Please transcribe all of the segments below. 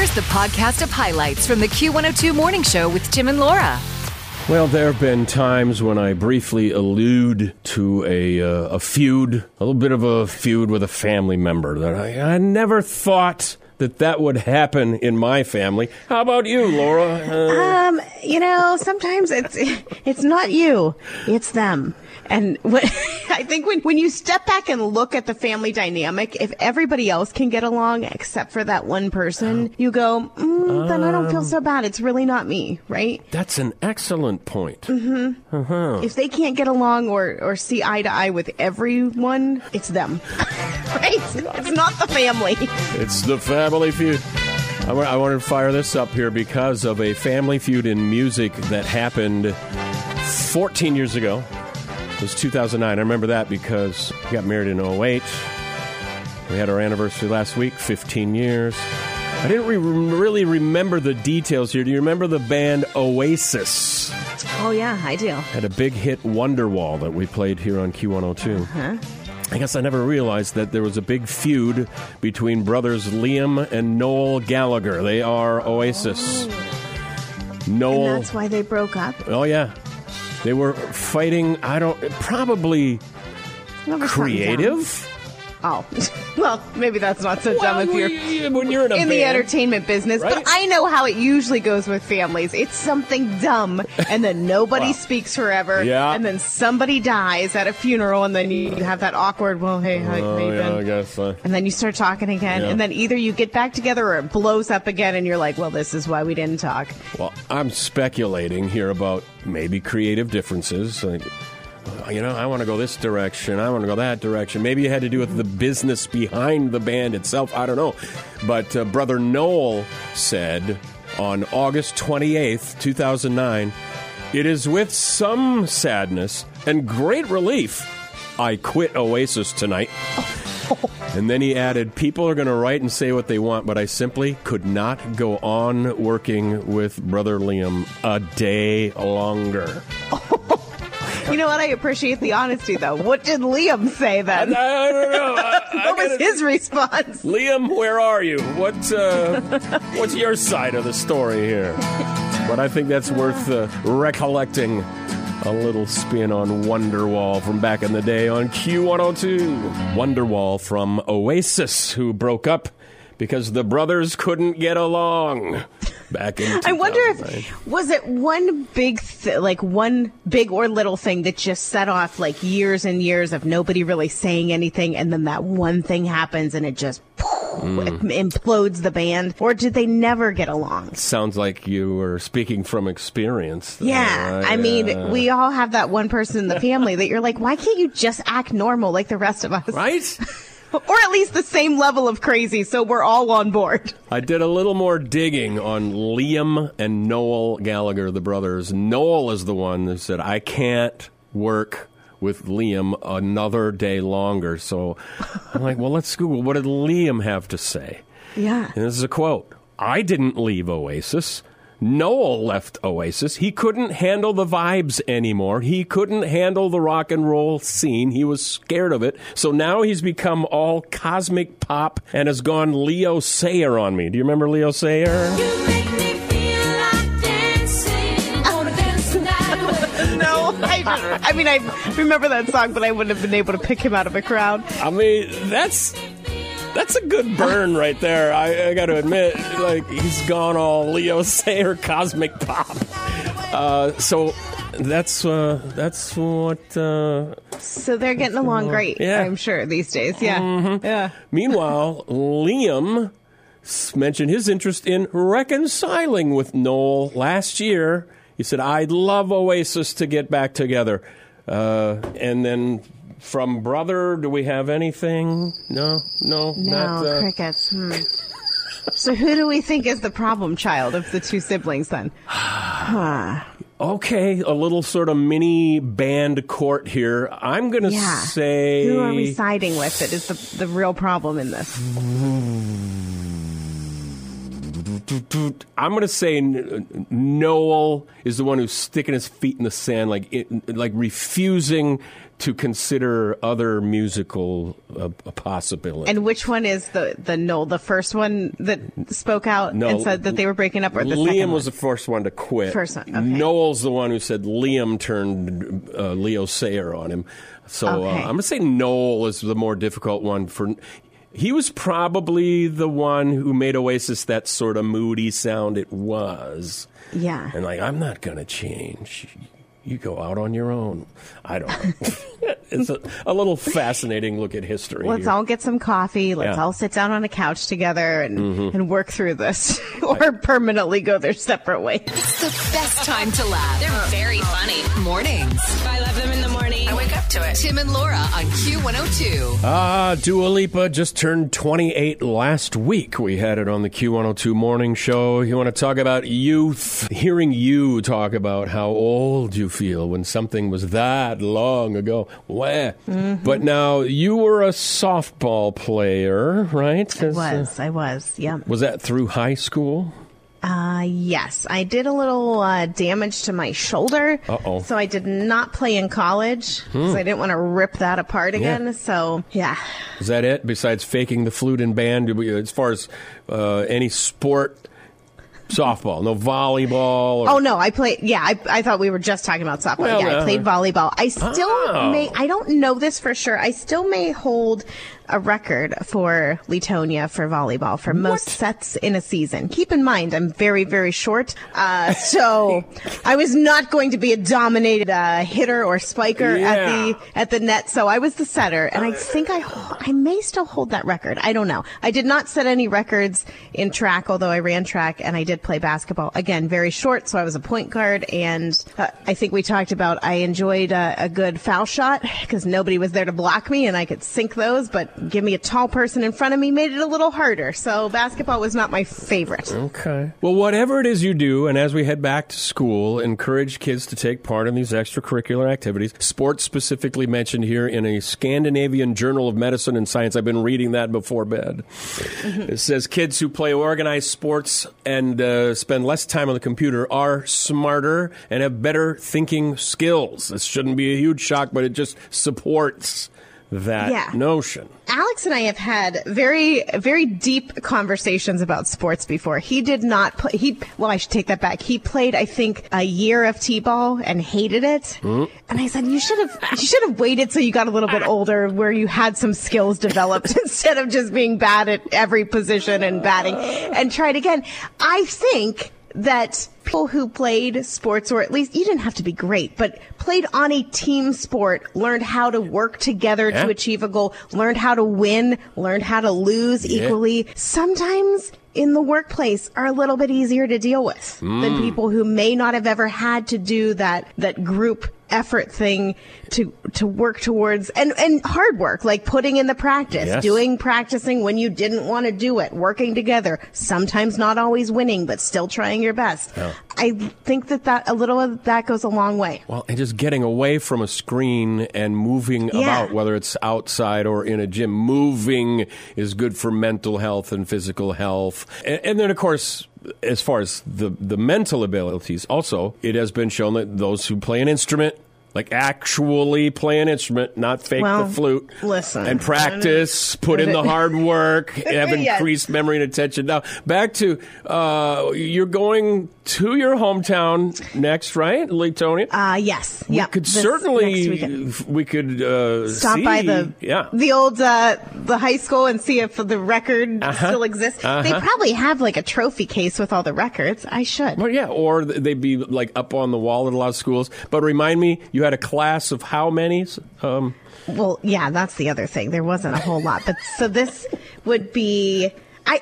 Here's the podcast of highlights from the Q102 Morning Show with Jim and Laura. Well, there have been times when I briefly allude to a, uh, a feud, a little bit of a feud with a family member that I, I never thought that that would happen in my family. How about you, Laura? Uh, Um, you know, sometimes it's it's not you, it's them. And what, I think when when you step back and look at the family dynamic, if everybody else can get along except for that one person, oh. you go, mm, then I don't feel so um. bad. It's really not me, right? that's an excellent point. Mm-hmm. Uh-huh. If they can't get along or or see eye to eye with everyone, it's them, right? It's not the family. It's the family feud. I wa- I wanted to fire this up here because of a family feud in music that happened 14 years ago. It was 2009. I remember that because we got married in 08. We had our anniversary last week, 15 years. I didn't re- really remember the details here. Do you remember the band Oasis? Oh yeah, I do. Had a big hit Wonderwall that we played here on Q102. Uh-huh. I guess I never realized that there was a big feud between brothers Liam and Noel Gallagher. They are Oasis. Oh. And Noel. that's why they broke up. oh, yeah. They were fighting, I don't, probably creative? Oh, well, maybe that's not so dumb if you're when you're in a in the entertainment business. Right? But I know how it usually goes with families. It's something dumb, and then nobody Wow. speaks forever. Yeah. And then somebody dies at a funeral, and then you have that awkward, well, hey, how, how Oh, yeah, I guess. Uh, And then you start talking again, Yeah. and then either you get back together or it blows up again, and you're like, well, this is why we didn't talk. Well, I'm speculating here about maybe creative differences. Like, uh, you know, I want to go this direction. I want to go that direction. Maybe it had to do with the business behind the band itself. I don't know. But uh, Brother Noel said on August 28th, 2009, it is with some sadness and great relief I quit Oasis tonight. And then he added, People are going to write and say what they want, but I simply could not go on working with Brother Liam a day longer. You know what? I appreciate the honesty, though. What did Liam say then? I don't know. I, I What was gotta- his response? Liam, where are you? What uh, What's your side of the story here? But I think that's worth uh, recollecting a little spin on Wonderwall from back in the day on Q102. Wonderwall from Oasis, who broke up because the brothers couldn't get along back in I wonder if was it one big th- like one big or little thing that just set off like years and years of nobody really saying anything and then that one thing happens and it just Mm. implodes the band or did they never get along? Sounds like you were speaking from experience. Yeah, right? I mean, Uh, we all have that one person in the family that you're like, why can't you just act normal like the rest of us? Right? Or at least the same level of crazy so we're all on board. I did a little more digging on Liam and Noel Gallagher, the brothers. Noel is the one that said, I can't work with Liam another day longer. So I'm like, well, let's Google. What did Liam have to say? Yeah. And this is a quote I didn't leave Oasis. Noel left Oasis. He couldn't handle the vibes anymore. He couldn't handle the rock and roll scene. He was scared of it. So now he's become all cosmic pop and has gone Leo Sayer on me. Do you remember Leo Sayer? You make me feel like dancing. I wanna dance tonight. No, I, I mean, I remember that song, but I wouldn't have been able to pick him out of a crowd. I mean, that's that's a good burn right there. I, I got to admit, like he's gone all Leo Sayer cosmic pop. Uh, so that's uh, that's what. Uh, So they're getting along great, Yeah. I'm sure, these days. Yeah. Yeah. Meanwhile, Liam mentioned his interest in reconciling with Noel last year. He said, "I'd love Oasis to get back together." Uh, and then from brother, do we have anything? No, no, No, not. Uh, crickets. Hmm. So who do we think is the problem child of the two siblings then? Okay, a little sort of mini band court here. I'm going to Yeah. say. Who are we siding with that is the, the real problem in this? I'm going to say Noel is the one who's sticking his feet in the sand, like it, like refusing to consider other musical uh, possibilities. And which one is the the Noel? The first one that spoke out No, and said that they were breaking up, or the Liam was the first one to quit. First one, okay. Noel's the one who said Liam turned uh, Leo Sayer on him. So uh, I'm going to say Noel is the more difficult one for. He was probably the one who made Oasis that sort of moody sound it was. yeah. And like, I'm not going to change. You go out on your own. I don't know. it's a, a little fascinating look at history. Let's here. all get some coffee. Let's Yeah. Mm-hmm. all sit down on a couch together and, and work through this, or permanently go their separate ways. It's the best time to laugh. They're very funny. Mornings. I love them to it. Tim and Laura on Q102. Ah, Dua Lipa just turned 28 last week. We had it on the Q102 morning show. You want to talk about youth? Hearing you talk about how old you feel when something was that long ago. Wah. But now you were a softball player, right? 'Cause, uh, Was I was yeah. was that through high school? Uh, yes, I did a little uh, damage to my shoulder. Uh-oh. So I did not play in college because I didn't want to rip that apart again. Yeah. So yeah, Is that it? Besides faking the flute and band, as far as uh, any sport, softball, no volleyball. Or, Oh no, I played. Yeah, I, I thought we were just talking about softball. Well, yeah, uh, I played volleyball. I still Oh. may. I don't know this for sure. I still may hold a record for Leetonia for volleyball for most sets in a season. Keep in mind, I'm very very short, uh, so I was not going to be a dominated uh, hitter or spiker Yeah. at the at the net. So I was the setter, and I think I I may still hold that record. I don't know. I did not set any records in track, although I ran track and I did play basketball. Again, very short, so I was a point guard, and uh, I think we talked about I enjoyed a good foul shot because nobody was there to block me, and I could sink those. But give me a tall person in front of me made it a little harder. So basketball was not my favorite. Okay. Well, whatever it is you do, and as we head back to school, encourage kids to take part in these extracurricular activities. Sports specifically mentioned here in a Scandinavian Journal of Medicine and Science. I've been reading that before bed. It says kids who play organized sports and uh, spend less time on the computer are smarter and have better thinking skills. This shouldn't be a huge shock, but it just supports that Yeah. notion. Alex and I have had very, very deep conversations about sports before. He did not play. He well, I should take that back. He played, I think, a year of t-ball and hated it. Mm-hmm. And I said, you should have, you should have waited till you got a little bit older, where you had some skills developed instead of just being bad at every position and batting, and tried again. I think that people who played sports, or at least you didn't have to be great, but played on a team sport, learned how to work together Yeah. to achieve a goal, learned how to win, learned how to lose Yeah. equally. Sometimes in the workplace are a little bit easier to deal with Mm. than people who may not have ever had to do that that group effort thing to to work towards and and hard work like putting in the practice Yes. doing practicing when you didn't want to do it working together sometimes not always winning but still trying your best i think that that a little of that goes a long way Well, and just getting away from a screen and moving Yeah. about, whether it's outside or in a gym, moving is good for mental health and physical health. And, and then, of course, as far as the, the mental abilities, also, it has been shown that those who play an instrument, like actually play an instrument, not fake Well, the flute, listen. and practice, put in the hard work, have Yes. increased memory and attention. Now, back to uh, you're going to your hometown next, right, Leetonia? uh yes we yeah could this certainly we could uh, stop see, by the yeah the old uh, the high school and see if the record Uh-huh. still exists. They Uh-huh. probably have like a trophy case with all the records. I should. well, yeah, or they'd be like up on the wall at a lot of schools. But remind me, you had a class of how many? Um, Well, yeah, that's the other thing. There wasn't a whole lot, but so this would be I.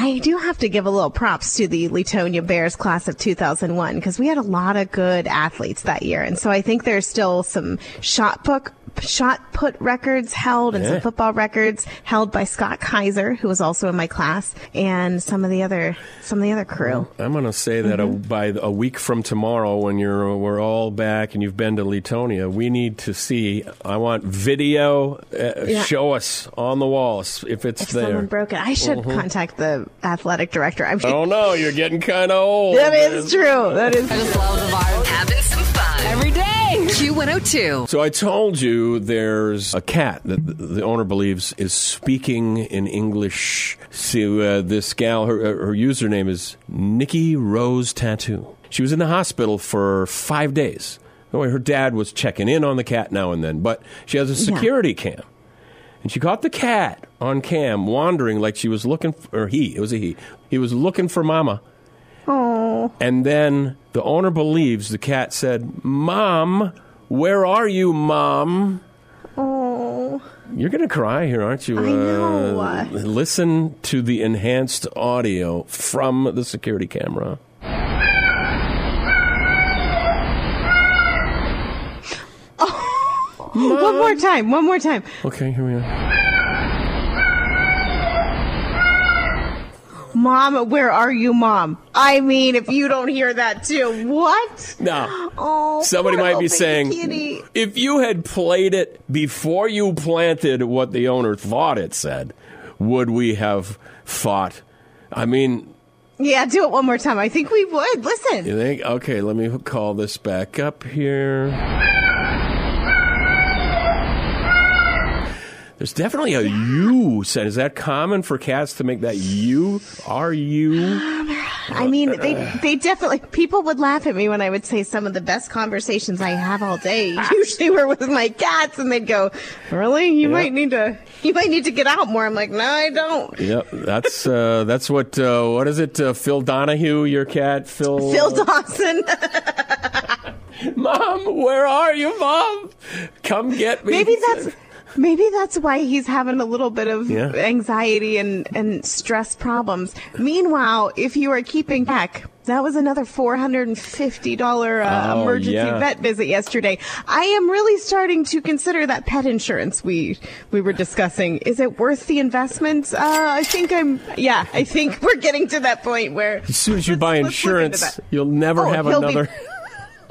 I do have to give a little props to the Leetonia Bears class of 2001 because we had a lot of good athletes that year. And so I think there's still some shot book shot put records held and Yeah. some football records held by Scott Kaiser, who was also in my class, and some of the other some of the other crew. I'm going to say that Mm-hmm. a, by a week from tomorrow, when you're we're all back and you've been to Leetonia, we need to see. I want video. Uh, Yeah. Show us on the walls if it's If there. someone broke it, I should Mhm. contact the athletic director. I'm I don't know. You're getting kind of old. That is true. That is. I just love the vibe. Having Q102. So I told you there's a cat that the owner believes is speaking in English to uh, this gal. Her, her username is Nikki Rose Tattoo. She was in the hospital for five days. Oh, her dad was checking in on the cat now and then, but she has a Yeah. security cam. And she caught the cat on cam wandering like she was looking for, or he, it was a he. He was looking for mama. Oh. And then the owner believes the cat said, Mom, where are you, Mom? Oh. You're going to cry here, aren't you? I know. Uh, listen to the enhanced audio from the security camera. One more time. One more time. Okay, here we are. Mom, where are you, Mom? I mean, if you don't hear that too, what? No. Oh, somebody might be saying, kitty. if you had played it before you planted what the owner thought it said, would we have thought? I mean, Yeah, do it one more time. I think we would. Listen. You think? Okay, let me call this back up here. There's definitely a U sound. Is that common for cats to make that U? Are you? I mean, they they definitely people would laugh at me when I would say some of the best conversations I have all day usually were with my cats, and they'd go, "Really? You might need to you might need to get out more." I'm like, "No, I don't." Yep, that's uh, that's what. Uh, what is it? Uh, Phil Donahue, your cat, Phil. Phil Dawson. Mom, where are you, Mom? Come get me. maybe that's maybe that's why he's having a little bit of Yeah. anxiety and and stress problems. Meanwhile, if you are keeping back. That was another four hundred and fifty dollar uh, Oh, emergency yeah. vet visit yesterday. I am really starting to consider that pet insurance we we were discussing. Is it worth the investment? Uh, I think I'm. Yeah, I think we're getting to that point where. As soon as you buy let's look into insurance, you'll never Oh, have he'll be- another.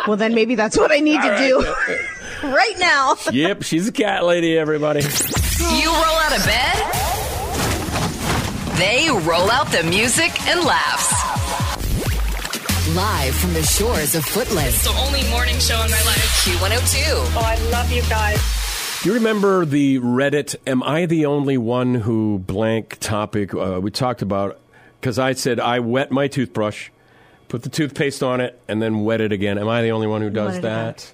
Well, then maybe that's what I need to do right now. yep, she's a cat lady. Everybody. You roll out of bed. They roll out the music and laughs. Live from the shores of Footland. The only morning show in my life. Q102. Oh, I love you guys. Do you remember the Reddit? Am I the only one who blank topic uh, we talked about? Because I said I wet my toothbrush, put the toothpaste on it, and then wet it again. Am I the only one who does Wet it that?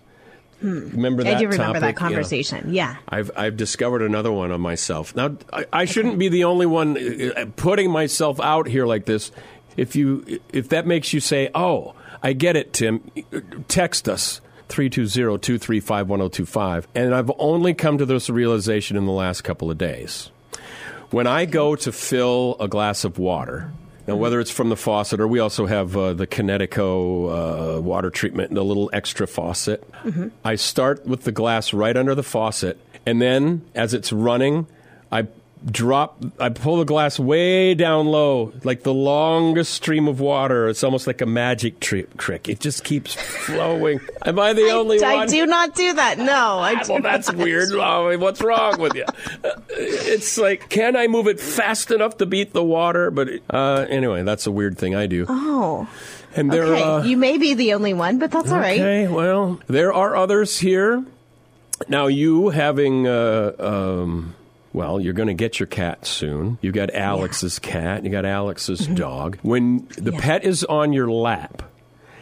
Hmm. Remember that I do remember topic? that conversation. Yeah. I've I've discovered another one on myself. Now I, I shouldn't be the only one uh, putting myself out here like this. If you if that makes you say, "Oh, I get it, Tim," text us 320-235-1025. And I've only come to this realization in the last couple of days. When I go to fill a glass of water, now whether it's from the faucet or we also have uh, the Kinetico uh, water treatment, the little extra faucet, Mm-hmm. I start with the glass right under the faucet, and then as it's running, I drop, I pull the glass way down low, like the longest stream of water. It's almost like a magic tri- trick. It just keeps flowing. Am I the only I one? I do not do that. No, I do well, that's not. weird. Oh, What's wrong with you? Uh, It's like, can I move it fast enough to beat the water? But uh, anyway, that's a weird thing I do. Oh. And there, okay, uh, you may be the only one, but that's all right. Okay, well, there are others here. Now, you having, uh, um, well, you're going to get your cat soon. You got Alex's cat. You got Alex's Mm-hmm. dog. When the pet is on your lap,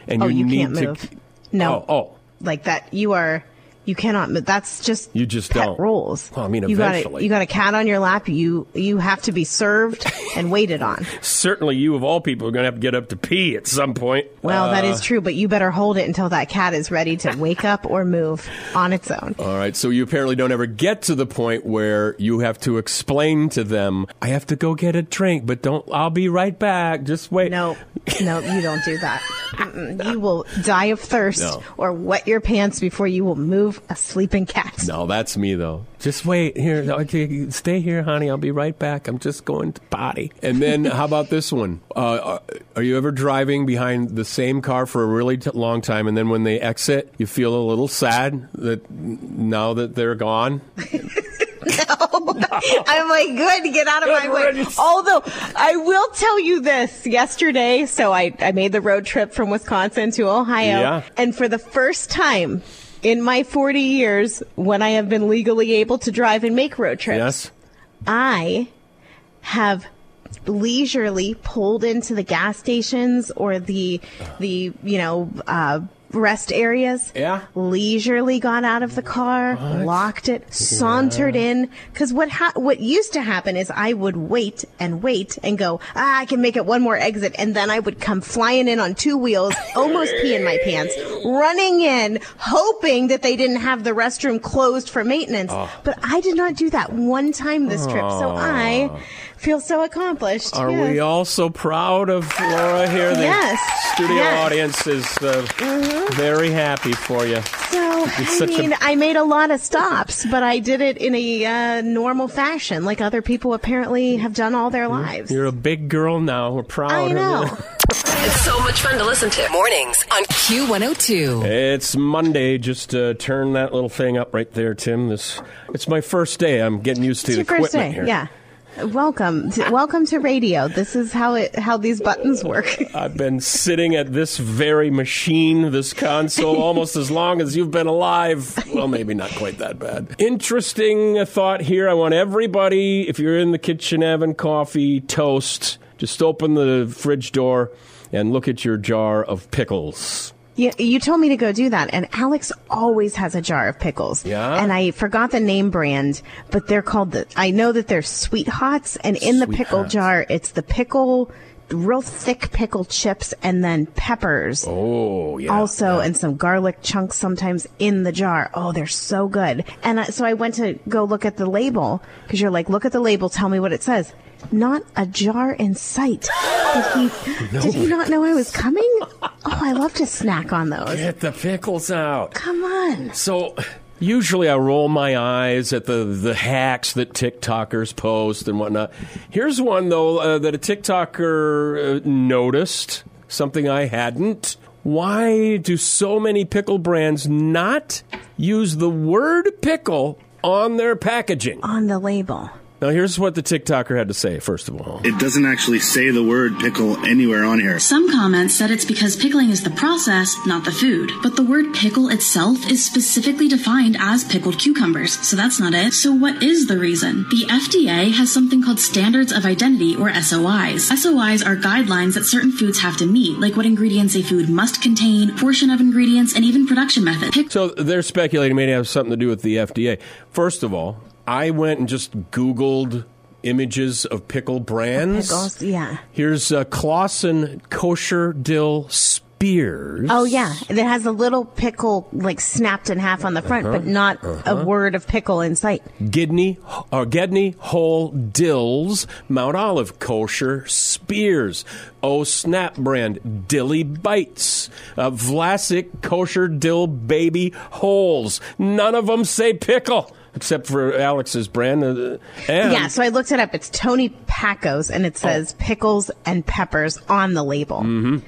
and Oh, you, you need can't to, move. No. oh, oh, Like that, you are. You cannot. That's just you just don't. rules. Well, I mean, you got eventually. a, you got a cat on your lap. You you have to be served and waited on. Certainly, you of all people are going to have to get up to pee at some point. Well, that Uh, is true, but you better hold it until that cat is ready to wake up or move on its own. All right, so you apparently don't ever get to the point where you have to explain to them, "I have to go get a drink, but don't. I'll be right back. Just wait." No, no, you don't do that. Mm-mm. you will die of thirst No. or wet your pants before you will move a sleeping cat. No, that's me though. Just wait here. Okay, stay here, honey. I'll be right back. I'm just going to potty. And then, how about this one? Uh, are you ever driving behind the same car for a really t- long time, and then when they exit, you feel a little sad that now that they're gone? I'm like, good, get out of my way. riddance. Although, I will tell you this yesterday, so I, I made the road trip from Wisconsin to Ohio. Yeah. And for the first time in my 40 years, when I have been legally able to drive and make road trips, Yes. I have leisurely pulled into the gas stations or the the you know uh rest areas Yeah. leisurely got out of the car locked it sauntered in. Because what ha- what used to happen is i would wait and wait and go ah, i can make it one more exit and then i would come flying in on two wheels almost pee in my pants running in hoping that they didn't have the restroom closed for maintenance. But i did not do that one time this trip. So i feel so accomplished Are Yes. we all so proud of Laura here? The Yes. studio Yes. Mm-hmm. audience is uh, very happy for you. So, I mean, I made a lot of stops, but I did it in a uh, normal fashion, like other people apparently have done all their lives. You're a big girl now. We're proud I of know. you. It's so much fun to listen to. Mornings on Q102. It's Monday. Just uh, turn that little thing up right there, Tim. This it's my first day. I'm getting used to It's your the first equipment day, here. yeah. Welcome, to, welcome to radio. This is how it how these buttons work. I've been sitting at this very machine, this console, almost as long as you've been alive. Well, maybe not quite that bad. Interesting thought here. I want everybody, if you're in the kitchen having coffee, toast, just open the fridge door and look at your jar of pickles. You, you told me to go do that, and Alex always has a jar of pickles. Yeah? And I forgot the name brand, but they're called the. I know that they're Sweet Hots, and in the pickle Hots. jar, it's the pickle, real thick pickle chips, and then peppers. Oh, yeah. also and some garlic chunks sometimes in the jar. Oh, they're so good. And I, so I went to go look at the label because you're like, look at the label, tell me what it says. Not a jar in sight. Did he? Did he not know I was coming? Oh, I love to snack on those. Get the pickles out. Come on. So usually I roll my eyes at the, the hacks that TikTokers post and whatnot. Here's one, though, uh, that a TikToker uh, noticed, something I hadn't. Why do so many pickle brands not use the word pickle on their packaging? On the label. Now, here's what the TikToker had to say, first of all. It doesn't actually say the word pickle anywhere on here. Some comments said it's because pickling is the process, not the food. But the word pickle itself is specifically defined as pickled cucumbers, so that's not it. So what is the reason? The FDA has something called Standards of Identity, or SOIs. SOIs are guidelines that certain foods have to meet, like what ingredients a food must contain, portion of ingredients, and even production method. Pick- So they're speculating maybe it has something to do with the FDA. First of all, I went and just Googled images of pickle brands. Pickles, yeah. Here's uh, Claussen kosher dill spears. Oh yeah, it has a little pickle like snapped in half on the front, but not a word of pickle in sight. Gidney or Gedney whole dills, Mount Olive kosher spears. Oh Snap brand dilly bites. Uh, Vlasic kosher dill baby holes. None of them say pickle. Except for Alex's brand. Uh, and Yeah, so I looked it up. It's Tony Packo's, and it says pickles and peppers on the label.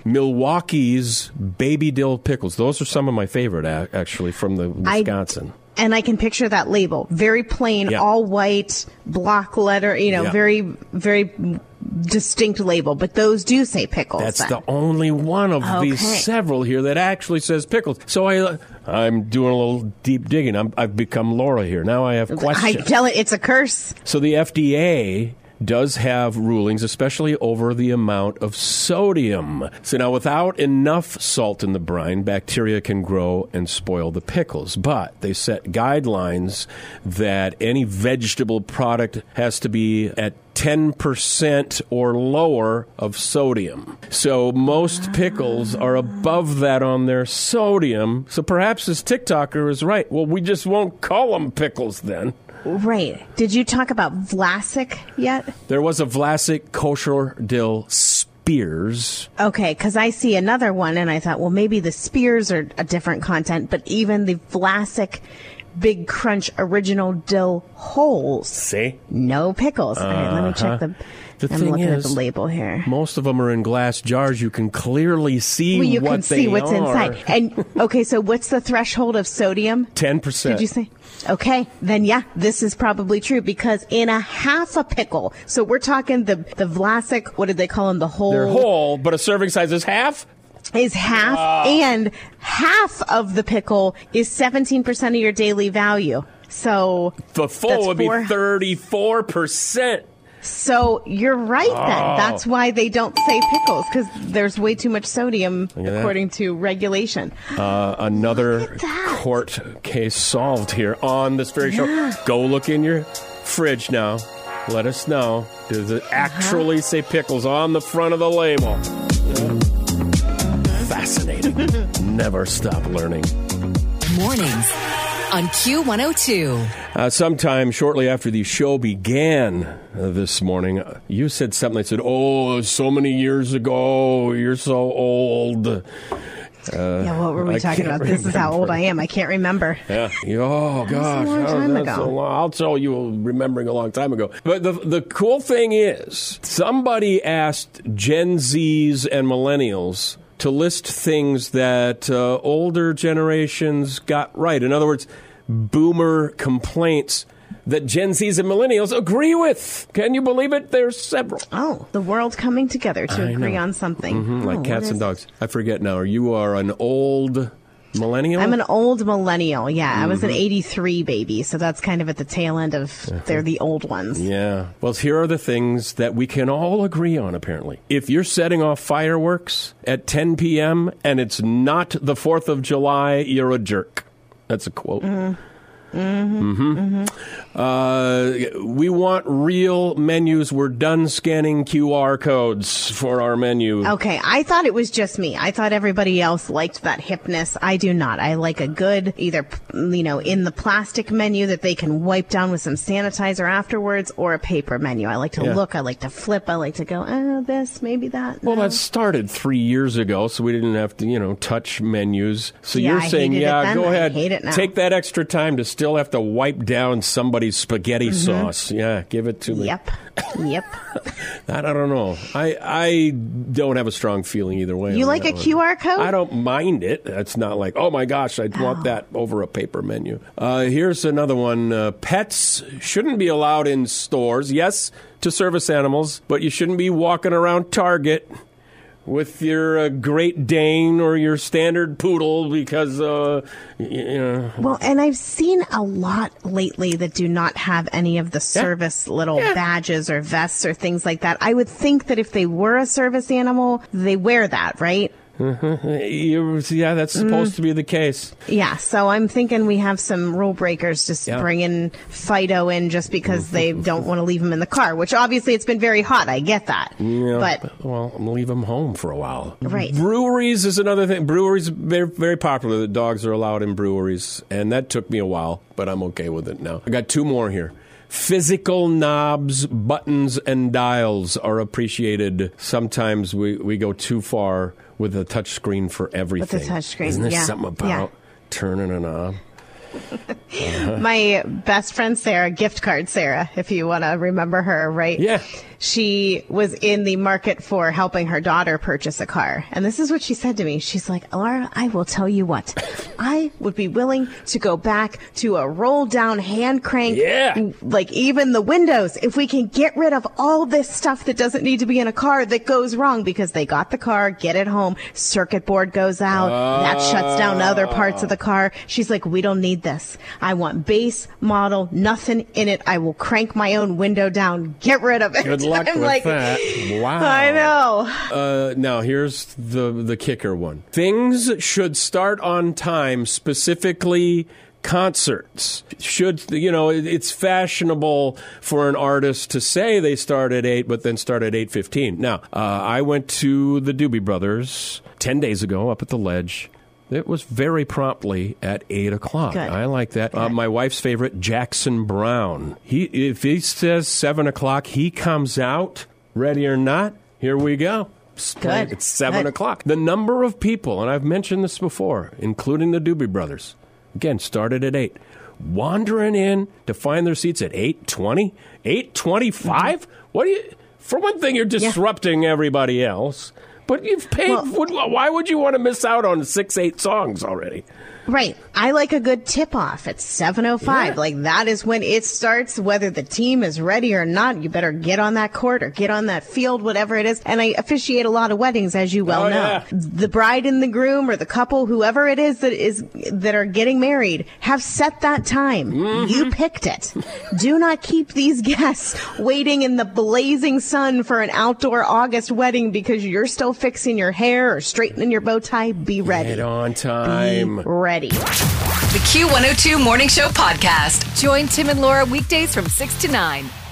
Milwaukee's baby dill pickles. Those are some of my favorite, actually, from the I- Wisconsin. And I can picture that label. Very plain, Yeah. all white, block letter, you know, Yeah. very, very distinct label. But those do say pickles. That's then. the only one of these several here that actually says pickles. So I, I'm doing a little deep digging. I'm, I've become Laura here. Now I have questions. I tell it, it's a curse. So the FDA does have rulings, especially over the amount of sodium. So now, without enough salt in the brine, bacteria can grow and spoil the pickles. But they set guidelines that any vegetable product has to be at 10% or lower of sodium. So most ah. pickles are above that on their sodium. So perhaps this TikToker is right. Well, we just won't call them pickles then. Right. Did you talk about Vlasic yet? There was a Vlasic kosher dill spears. Okay, because I see another one, and I thought, well, maybe the spears are a different content, but even the Vlasic Big Crunch original dill holes, See? no pickles. All right, let me check the. Uh-huh. The I'm thing looking is, at the label here. Most of them are in glass jars. You can clearly see Well, you what can they see what's are. inside. And okay, so what's the threshold of sodium? Ten percent. Did you say? Okay, then yeah, this is probably true because in a half a pickle, so we're talking the the Vlasic, what did they call them? The whole They're whole, but a serving size is half. is half, and half of the pickle is 17% of your daily value. So The full would be four- thirty-four percent. So you're right Oh. then. That's why they don't say pickles because there's way too much sodium at that. according to regulation. Uh, another Look at that. court case solved here on this very show. Go look in your fridge now. Let us know. Does it Uh-huh. actually say pickles on the front of the label? Fascinating. Never stop learning. Mornings on Q102. Uh, sometime shortly after the show began uh, this morning, uh, you said something that said, Oh, so many years ago, you're so old. yeah, what were we I talking can't about? This is how old I am. I can't remember. Yeah. Oh gosh, a long how time that's ago. so long. I'll tell you, remembering a long time ago. But the the cool thing is, somebody asked Gen Zs and millennials to list things that uh, older generations got right. In other words, boomer complaints that Gen Zs and millennials agree with. Can you believe it? There's several. Oh, the world's coming together to I agree know. on something. Mhm, Oh, like cats and it? dogs. I forget now. You are an old millennial. I'm an old millennial. Yeah, I was an Mm-hmm. 83 baby, so that's kind of at the tail end of they're the old ones. Yeah. Well, here are the things that we can all agree on, apparently. If you're setting off fireworks at 10 p.m. and it's not the 4th of July, you're a jerk. That's a quote. Mm-hmm. Uh, we want real menus. We're done scanning QR codes for our menu. Okay, I thought it was just me. I thought everybody else liked that hipness. I do not. I like a good, either, you know, in the plastic menu that they can wipe down with some sanitizer afterwards or a paper menu. I like to Yeah. look, I like to flip, I like to go, oh, this, maybe that. Well, no." that started three years ago, so we didn't have to, you know, touch menus. So Yeah, you're I saying, yeah, go I ahead, hate it now. take that extra time to still have to wipe down somebody's spaghetti sauce. Yeah, give it to me. Mm-hmm. Yep. Yep. I, I don't know. I I don't have a strong feeling either way. You like a one. QR code? I don't mind it. It's not like, oh my gosh, I'd want that over a paper menu. Uh, here's another one. Uh, pets shouldn't be allowed in stores. Yes, to service animals, but you shouldn't be walking around Target with your uh, Great Dane or your standard poodle because, uh, you know. Well, and I've seen a lot lately that do not have any of the service little Yeah. badges or vests or things like that. I would think that if they were a service animal, they wear that, right? Mm-hmm. You, yeah, that's supposed mm. to be the case. Yeah, so I'm thinking we have some rule breakers just Yeah. bringing Fido in just because they don't want to leave him in the car, which obviously it's been very hot. I get that. Yeah, But well, I'm leave him home for a while. Right. Breweries is another thing. Breweries very very popular. The dogs are allowed in breweries, and that took me a while, but I'm okay with it now. I got two more here. Physical knobs, buttons, and dials are appreciated. Sometimes we, we go too far with a touch screen for everything. with touch screen, Isn't there yeah, something about yeah. turning a knob? my best friend Sarah, gift card Sarah, if you want to remember her, right? Yeah. She was in the market for helping her daughter purchase a car. And this is what she said to me. She's like, Laura, I will tell you what. I would be willing to go back to a roll down hand crank. Yeah. Like even the windows. If we can get rid of all this stuff that doesn't need to be in a car that goes wrong because they got the car, get it home, circuit board goes out, that shuts down other parts of the car. She's like, we don't need this. I want base model, nothing in it. I will crank my own window down. Get rid of it. Good luck I'm with like, that. Wow. I know. Uh, now here's the the kicker one. Things should start on time, specifically concerts. Should you know it- it's fashionable for an artist to say they start at eight, but then start at eight fifteen. Now uh, I went to the Doobie Brothers ten days ago up at the Ledge. It was very promptly at eight o'clock. Good. I like that. Uh, my wife's favorite, Jackson Browne. He if he says seven o'clock, he comes out ready or not. Here we go. Good. at 7 Good. o'clock. The number of people, and I've mentioned this before, including the Doobie Brothers, again, started at 8, wandering in to find their seats at 8.20, 8.25? What do you... For one thing, you're disrupting everybody else. But you've paid. Well- why would you want to miss out on six, eight songs already? Right. I like a good tip off at 7:05. Yeah. Like that is when it starts whether the team is ready or not. You better get on that court or get on that field whatever it is. And I officiate a lot of weddings as you well Oh, know. yeah. The bride and the groom or the couple whoever it is that is that are getting married have set that time. Mm-hmm. You picked it. Do not keep these guests waiting in the blazing sun for an outdoor August wedding because you're still fixing your hair or straightening your bow tie. Be ready. Get on Be time. Ready. The Q102 Morning Show podcast. Join Tim and Laura weekdays from 6 to 9.